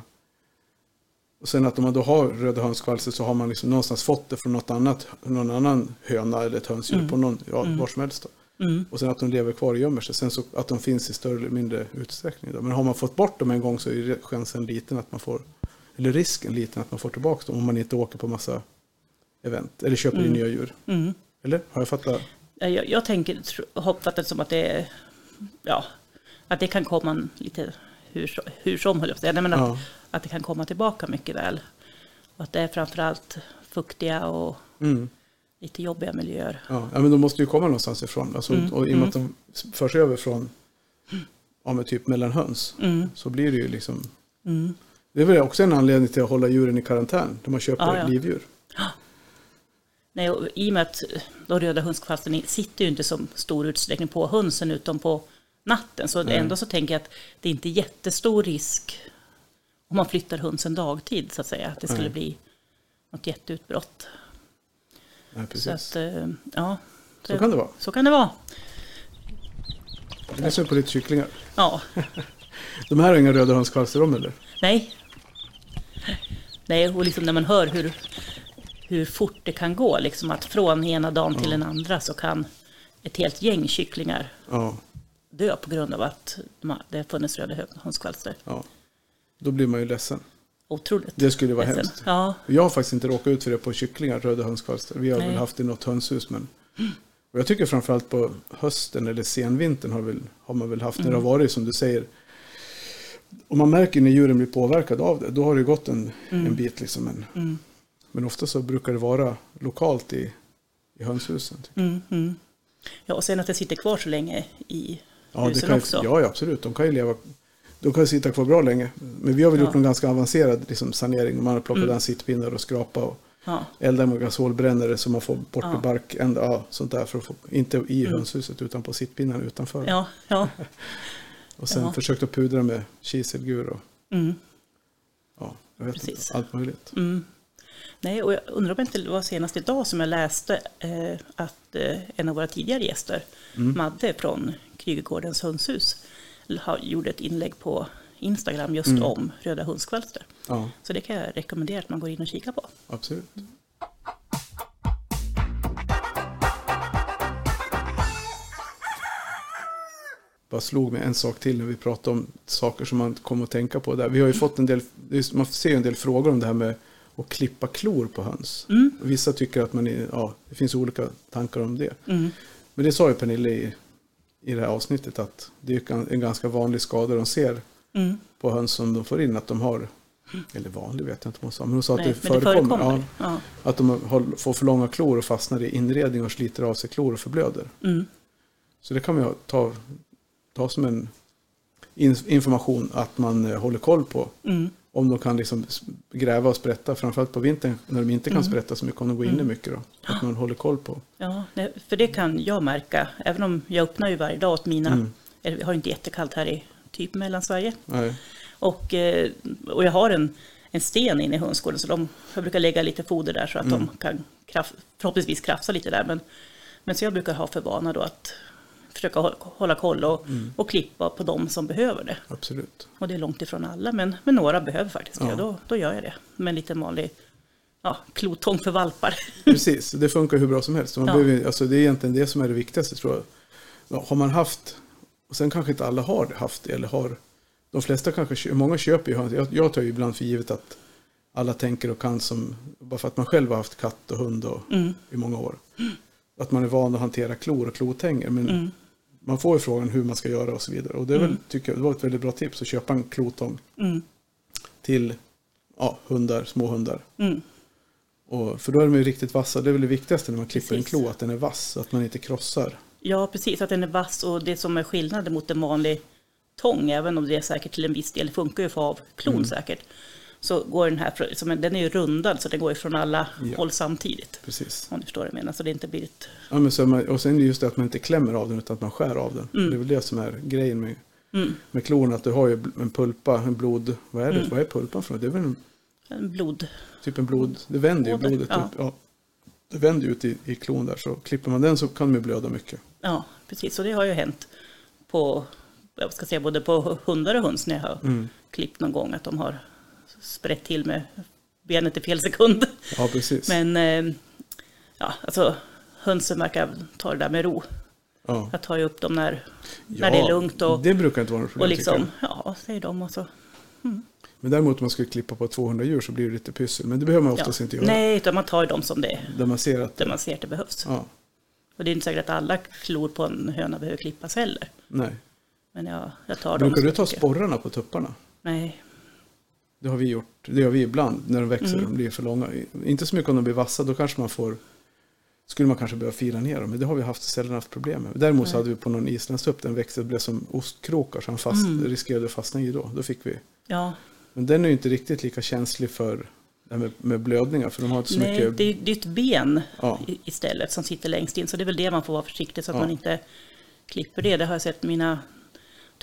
och sen att om man då har röda hönskvalster så har man liksom någonstans fått det från något annat, någon annan höna eller ett hönsdjur Mm. på någon, ja, Mm. var som helst. Då. Mm, Och sen att de lever kvar och gömmer sig. Sen så att de finns i större eller mindre utsträckning. Då. Men har man fått bort dem en gång så är chansen liten att man får, eller risken liten att man får tillbaka dem om man inte åker på massa event eller köper in Mm. nya djur. mm. Eller? Har jag fattat? Ja, Jag, jag tänker, har uppfattat det som att det är, ja, att det kan komma lite hur, hur som, höll jag på att men att, Ja. att det kan komma tillbaka mycket väl. Och att det är framförallt fuktiga och Mm. Lite jobbiga miljöer. Ja. men de måste ju komma någonstans ifrån. Alltså, Mm, Och i och med att de förs över från, ja men typ mellan höns, Mm, så blir det ju liksom mm, Det är väl också en anledning till att hålla djuren i karantän. När man köper Ja, ja. livdjur. Nej, och I och med att de röda hundskvalstren sitter ju inte som stor utsträckning på hönsen utom på natten. Så Nej. ändå så tänker jag att det är inte jättestor risk om man flyttar hönsen dagtid så att säga, att det skulle Nej. bli något jätteutbrott. Nej, Så precis. att, Så, eh, ja. kan det vara. Så kan det vara. Det är som på lite kycklingar. Ja, De här har inga röda hönskvalster om eller? nej. Nej, och liksom när man hör hur, hur fort det kan gå, liksom att från ena dagen till den andra så kan ett helt gäng kycklingar Ja, dö på grund av att det har funnits röda hö- hönskvalster. ja. Då blir man ju ledsen. Otroligt. Det skulle vara ledsen. hemskt. Ja, Jag har faktiskt inte råkat ut för det på kycklingar, röda hönskvalster. Vi har Nej. väl haft det i något hönshus. Men... Och jag tycker framförallt på hösten eller senvintern har, väl, har man väl haft, när det har varit som du säger. Och man märker när djuren blir påverkade av det, då har det gått en, en bit. Liksom. Men, Mm. men ofta så brukar det vara lokalt i, i hönshusen. mm, mm. ja, och sen att det sitter kvar så länge i. Ja, det husen kan, också. ja, ja, absolut. De kan ju leva de kan sitta kvar bra länge. Men vi har väl Ja. gjort en ganska avancerad liksom, sanering. Man har plockat Mm. den sittpinnar och skrapa och Ja, elda med gasolbrännare så man får bort Ja. bark, ända, ja, sånt där. För att få, inte i hönshuset utan på sittpinnarna utanför. ja, ja. och sen ja. försökt att pudra med kiselgur och Mm, ja, jag vet Precis. inte, allt möjligt. mm. Nej, och jag undrar om inte det var senast idag som jag läste eh, att eh, en av våra tidigare gäster, Mm. Madde från Krygegårdens hönshus, gjorde ett inlägg på Instagram just Mm. om röda hönskvalster. Ja, Så det kan jag rekommendera att man går in och kikar på. absolut. Bara slog mig en sak till när vi pratade om saker som man kommer att tänka på. Där. Vi har ju fått en del, man ser ju en del frågor om det här med att klippa klor på höns. Mm. Vissa tycker att man, ja, det finns olika tankar om det. Mm. Men det sa ju Pernille i, i det här avsnittet att det är en ganska vanlig skada de ser Mm. på höns som de får in. Att de har, eller vanlig vet jag inte vad hon sa, men hon sa att Nej, det men det förekommer. förekommer. Ja, Ja. att de har, får för långa klor och fastnar i inredning och sliter av sig klor och förblöder. Mm. Så det kan man ta, ta som en in, information att man eh, håller koll på. Mm. Om de kan liksom gräva och sprätta, framförallt på vintern när de inte kan Mm. sprätta så mycket, om de går inne mycket. Då, att man håller koll på. Ja, för det kan jag märka, även om jag öppnar ju varje dag åt mina, Mm. vi har inte jättekallt här i typ Mellansverige. Nej. Och, eh, och jag har en, en sten inne i hönsgården så de, jag brukar lägga lite foder där så att Mm. de kan kraft, förhoppningsvis krafsa lite där. Men, men så jag brukar ha för vana då att försöka hå- hålla koll och, Mm. och klippa på de som behöver det. Absolut. Och det är långt ifrån alla, men, men några behöver faktiskt det. Ja. och Då, då gör jag det med en liten vanlig ja, klotång för valpar. Precis, det funkar hur bra som helst. Man Ja. behöver, alltså det är egentligen det som är det viktigaste tror jag. Ja, Har man haft, och sen kanske inte alla har haft det, eller har, de flesta kanske, många köper ju höns. Jag, jag tar ju ibland för givet att alla tänker och kan som, bara för att man själv har haft katt och hund och, Mm. i många år. Att man är van att hantera klor och klotänger. Men Mm. Man får ju frågan hur man ska göra och så vidare. Och det, är väl, Mm. tycker jag, det var ett väldigt bra tips att köpa en klotång Mm. till ja, hundar, små hundar. Mm. Och, för då är de ju riktigt vassa. Det är väl det viktigaste när man klipper Precis. en klo, att den är vass. Att man inte krossar. Ja, precis. Att den är vass och det som är skillnaden mot en vanlig tång, även om det är säkert till en viss del funkar ju för av klon Mm. säkert, så går den här, fr- som en- den är ju rundad så den går ju från alla Ja. håll samtidigt. Precis. Om du förstår vad jag menar, så det inte blir ett... Ja, men så är man, och sen just det att man inte klämmer av den utan att man skär av den. Det är väl det som är grejen med, Mm, med klorna. Att du har ju en pulpa, en blod... Vad är det? Mm. Vad är pulpan för? Det är väl en, en blod... typ en blod... Det vänder ju blodet ja. upp. Ja. Det vänder ut i, i klon där. Så klipper man den så kan ju blöda mycket. Ja, precis. Och det har ju hänt på, jag ska säga, både på hundar och höns när jag har Mm. klippt någon gång, att de har sprätt till med benet i fel sekund. Ja, precis. Men, eh, ja, alltså hönsen verkar ta det där med ro. ja. Jag tar ju upp dem när, när det är lugnt och, Det brukar inte vara något problem och liksom, ja, säger de och så. Men däremot om man skulle klippa på 200 djur så blir det lite pyssel. Men det behöver man Ja. oftast inte göra. Nej, utan man tar dem som det Där man ser att... där man ser att det behövs. Ja, Och det är inte säkert att alla klor på en höna behöver klippas heller. nej. Men jag, jag tar dem Brukar som du ta sporrarna på tupparna? Nej, Det har vi gjort. Det gör vi ibland när de växer. Mm. De blir för långa. Inte så mycket om de blir vassa. Då kanske man får... Skulle man kanske behöva fila ner dem. Men det har vi haft sällan haft problem med. Däremot så hade vi på någon islandstupp. Den växte och blev som ostkrokar. Så han fast, Mm. riskerade att fastna i då. Då fick vi. ja, Men den är ju inte riktigt lika känslig för med, med blödningar. För de har inte så nej mycket... det, det är ett ben Ja, istället som sitter längst in. Så det är väl det man får vara försiktig så att Ja. man inte klipper det. Det har jag sett mina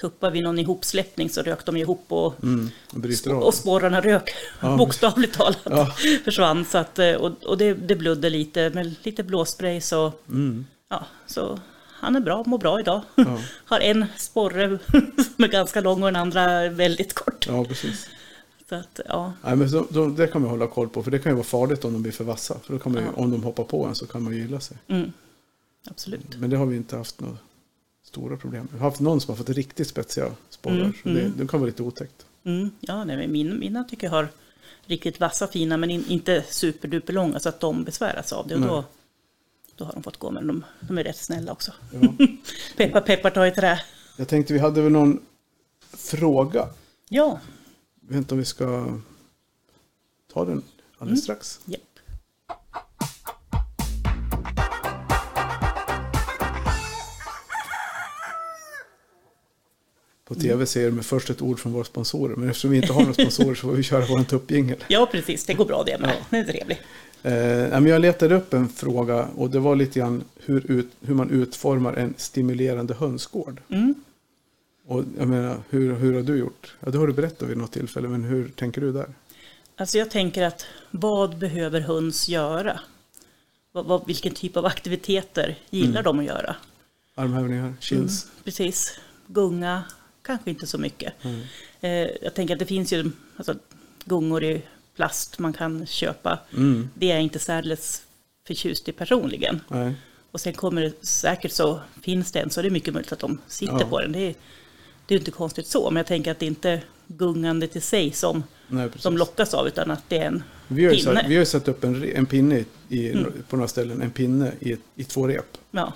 tuppar vid någon ihopsläppning så rök de ihop och, Mm. Och spårarna rök. Ja. Bokstavligt talat Ja. försvann. Så att, eh, och och det, det blödde lite med lite blåspray så, Mm. ja, så han är bra, mår bra idag. Ja. Har en sporre som är ganska lång och den andra är väldigt kort. ja, precis. Så att, ja. Nej, men så, då, det kan man hålla koll på, för det kan ju vara farligt om de blir för vassa. För då kan man ju, Ja. om de hoppar på en så kan man ju gilla sig. Mm. Absolut. Men det har vi inte haft några stora problem. Vi har haft någon som har fått riktigt spetsiga sporrar. Mm, så det, mm. det kan vara lite otäckt. Mm. Ja, nej, men min, mina tycker jag har riktigt vassa fina men in, inte superduper långa så att de besväras av det. Och Nej. då, då har de fått gå, men de, de är rätt snälla också. Ja. Peppar peppar ta i trä. Jag tänkte vi hade väl någon fråga. Ja, Jag vet inte om vi ska ta den alldeles strax. japp. På tv ser de först ett ord från våra sponsorer. Men eftersom vi inte har några sponsorer så får vi köra vår tuppjingel. Ja, precis. Det går bra det med. Ja. Det är trevligt. Eh, jag letade upp en fråga och det var lite grann hur, ut, hur man utformar en stimulerande hönsgård. Mm. Och jag menar, hur, hur har du gjort? Ja, det har du berättat vid något tillfälle, men hur tänker du där? Alltså jag tänker att vad behöver höns göra? Vad, vad, vilken typ av aktiviteter gillar Mm. de att göra? Armhävningar, chins? Precis. Gunga, kanske inte så mycket. Mm. Eh, jag tänker att det finns ju alltså, gungor i plast man kan köpa. Mm. Det är jag inte särdeles förtjust i personligen. Nej. Och sen kommer det säkert så, finns det en så är det mycket möjligt att de sitter Ja. på den. Det är, det är inte konstigt så, men jag tänker att det är inte gungandet i sig som Nej, de lockas av, utan att det är en vi, har pinne. satt, vi har satt upp en, en pinne i, Mm. på några ställen, en pinne i, i två rep. Ja,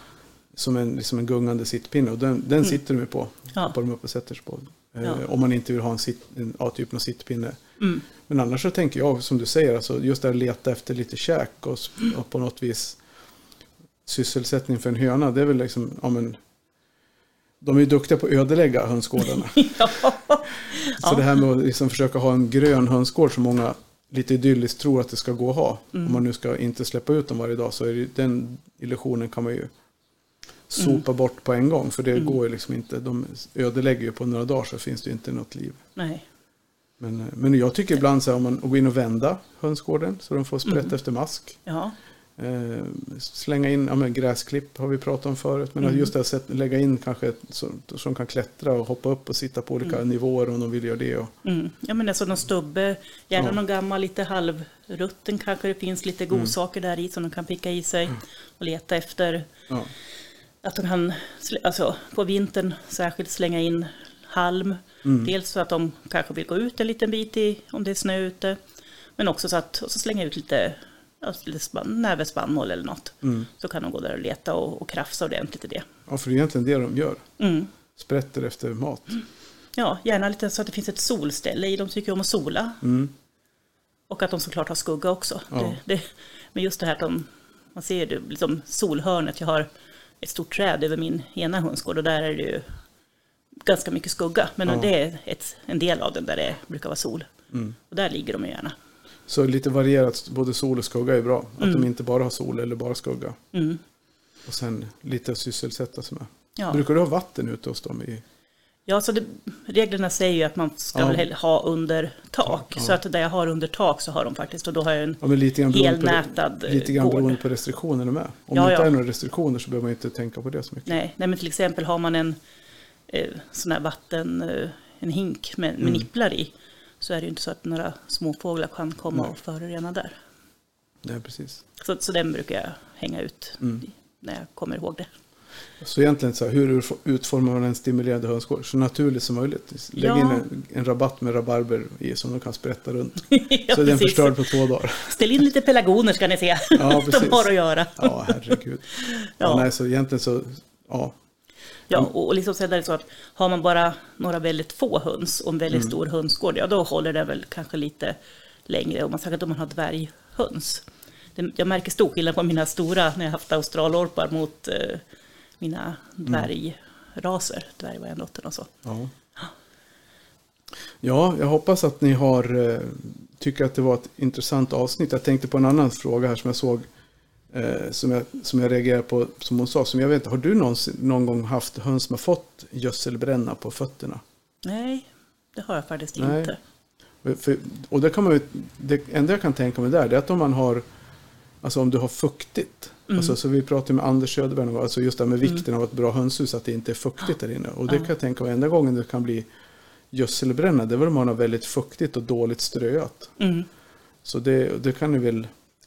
Som en, liksom en gungande sittpinne och den, den sitter de ju på. Mm. Ja. Hoppar de upp och sätter sig på. Eh, Ja. Om man inte vill ha en, sitt, en ja, typ av sittpinne. mm, Men annars så tänker jag, som du säger, alltså just det här leta efter lite käk och, Mm. och på något vis sysselsättning för en höna. Det är väl liksom, ja men, de är ju duktiga på att ödelägga hönsgårdarna. ja. Så det här med att liksom försöka ha en grön hönsgård som många lite idylliskt tror att det ska gå att ha. Mm. Om man nu ska inte släppa ut dem varje dag så är det, den illusionen kan man ju Mm. sopa bort på en gång. För det går ju liksom inte. De ödelägger ju på några dagar så finns det ju inte något liv. Nej. Men, eh, men jag tycker ibland så här om man går in och vända hönsgården så de får sprätt Mm. efter mask. Ja. Eh, slänga in ja, men gräsklipp har vi pratat om förut. Men Mm. just det här sätt, lägga in kanske som, som kan klättra och hoppa upp och sitta på olika Mm. nivåer om de vill göra det. Och, Mm. Ja men alltså någon stubbe, gärna Ja. någon gammal lite halvrutten kanske det finns lite Mm. godsaker där i som de kan picka i sig och leta efter. ja. Att de kan, alltså på vintern särskilt slänga in halm. Mm. Dels så att de kanske vill gå ut en liten bit i, om det är snö ute. Men också så att, och så slänga ut lite, ja, lite spann, näve spannmål eller något. Mm. Så kan de gå där och leta och, och krafsa ordentligt i det. ja, för det är egentligen det de gör. Mm. Sprätter efter mat. Ja, gärna lite så att det finns ett solställe i. De tycker om att sola. Mm. Och att de såklart har skugga också. Ja. Det, det, men just det här att de, man ser det, liksom solhörnet. Jag har ett stort träd över min ena hönsgård och där är det ju ganska mycket skugga. Men Ja. det är ett, en del av den där det brukar vara sol. Mm. Och där ligger de gärna. Så lite varierat, både sol och skugga är bra. Att Mm. de inte bara har sol eller bara skugga. Mm. Och sen lite att sysselsätta sig med. Ja. Brukar du ha vatten ute hos dem? I, Ja, så det, reglerna säger ju att man ska Ja. ha under tak. Ja. Så att där jag har under tak så har de faktiskt. Och då har jag en ja, lite grann på, helnätad eh, lite grann gård. beroende på restriktionerna med. Om Ja, det inte är några restriktioner så behöver man inte tänka på det så mycket. Nej, nej men till exempel har man en eh, sån här vatten, eh, en hink med, med Mm. nipplar i. Så är det ju inte så att några småfåglar kan komma Nej. och förorena där. Nej, precis. Så, så den brukar jag hänga ut Mm. när jag kommer ihåg det. Så egentligen så här, hur utformar man en stimulerande hönsgård? Så naturligt som möjligt. Lägg Ja. in en, en rabatt med rabarber i som de kan sprätta runt. ja, så är den precis. förstörd på två dagar. Ställ in lite pelargoner ska ni se. Ja, de precis. har att göra. Ja, herregud. Ja. Ja. nej, så egentligen så, ja. Ja, och liksom så är det så att har man bara några väldigt få höns och en väldigt Mm. stor hönsgård, ja då håller det väl kanske lite längre. Och man säkert om man har dvärghöns. Jag märker stor skillnad på mina stora, när jag haft australorpar, mot eh, mina dvärgraser, dvärgvargendottern och så. Ja. ja, jag hoppas att ni har, eh, tycker att det var ett intressant avsnitt. Jag tänkte på en annan fråga här som jag såg Eh, som, jag, som jag reagerar på, som hon sa, som jag vet har du någonsin, någon gång haft höns som har fått gödselbränna på fötterna? Nej, det har jag faktiskt Nej. inte. För, och det kan man det enda jag kan tänka mig där, är att om man har, alltså om du har fuktigt. Mm. Alltså, så vi pratade med Anders Söderberg, gång, alltså just det här med vikten av ett bra hönshus, att det inte är fuktigt där inne. Och det kan jag tänka mig, enda gången det kan bli gödselbränna, det är väl om man har väldigt fuktigt och dåligt ströat. Mm. Så det, det kan ni väl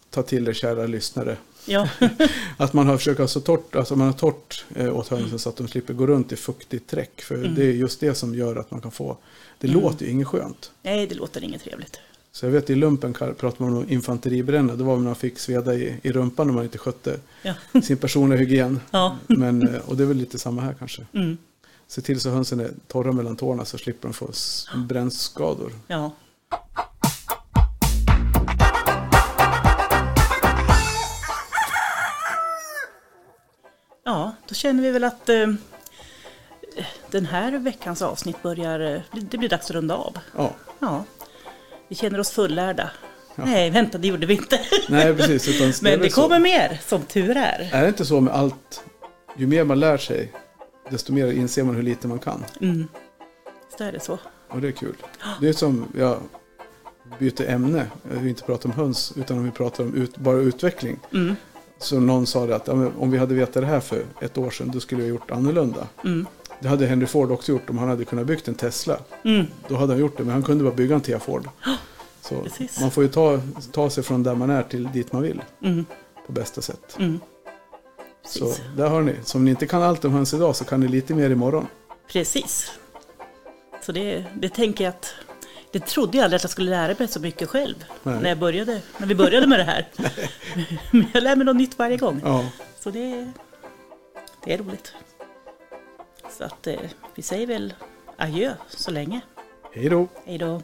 ta till er kära lyssnare. Ja, Att man har försökt ha så torrt, alltså man har torrt eh, åt hönsen så att de slipper gå runt i fuktigt träck. För Mm. det är just det som gör att man kan få, det låter ju inget skönt. nej det låter inget trevligt. Så jag vet i lumpen pratar man om infanteribränna. Det var när man fick sveda i, i rumpan om man inte skötte Ja, sin personliga hygien. ja. Men, eh, och det är väl lite samma här kanske. Mm. Se till så hönsen är torra mellan tårna så slipper de få brännskador. ja. Ja, då känner vi väl att eh, den här veckans avsnitt börjar, eh, det blir dags att runda av. Ja, Ja, vi känner oss fullärda. Ja. Nej, vänta, det gjorde vi inte. nej precis. Utan Men det så. kommer mer, som tur är. Är det inte så med allt, ju mer man lär sig, desto mer inser man hur lite man kan. Mm. Så är det så. Och det är kul. Det är som, jag byter ämne, vill inte prata om höns, utan om vi pratar om ut, bara utveckling. Mm. Så någon sa det att om vi hade vetat det här för ett år sedan, då skulle vi ha gjort annorlunda. Mm. Det hade Henry Ford också gjort om han hade kunnat byggt en Tesla. Mm. Då hade han gjort det, men han kunde bara bygga en Tia Ford. Så Precis. man får ju ta, ta sig från där man är till dit man vill Mm. på bästa sätt. Mm. Så där har ni. Så om ni inte kan allt om höns idag så kan ni lite mer imorgon. Precis. Så det, det tänker jag att det trodde jag aldrig att jag skulle lära mig så mycket själv Nej. när, jag började, när vi började med det här. Men jag lär mig något nytt varje gång. Ja, Så det, det är roligt. Så att eh, vi säger väl adjö så länge. hej då. Hej då.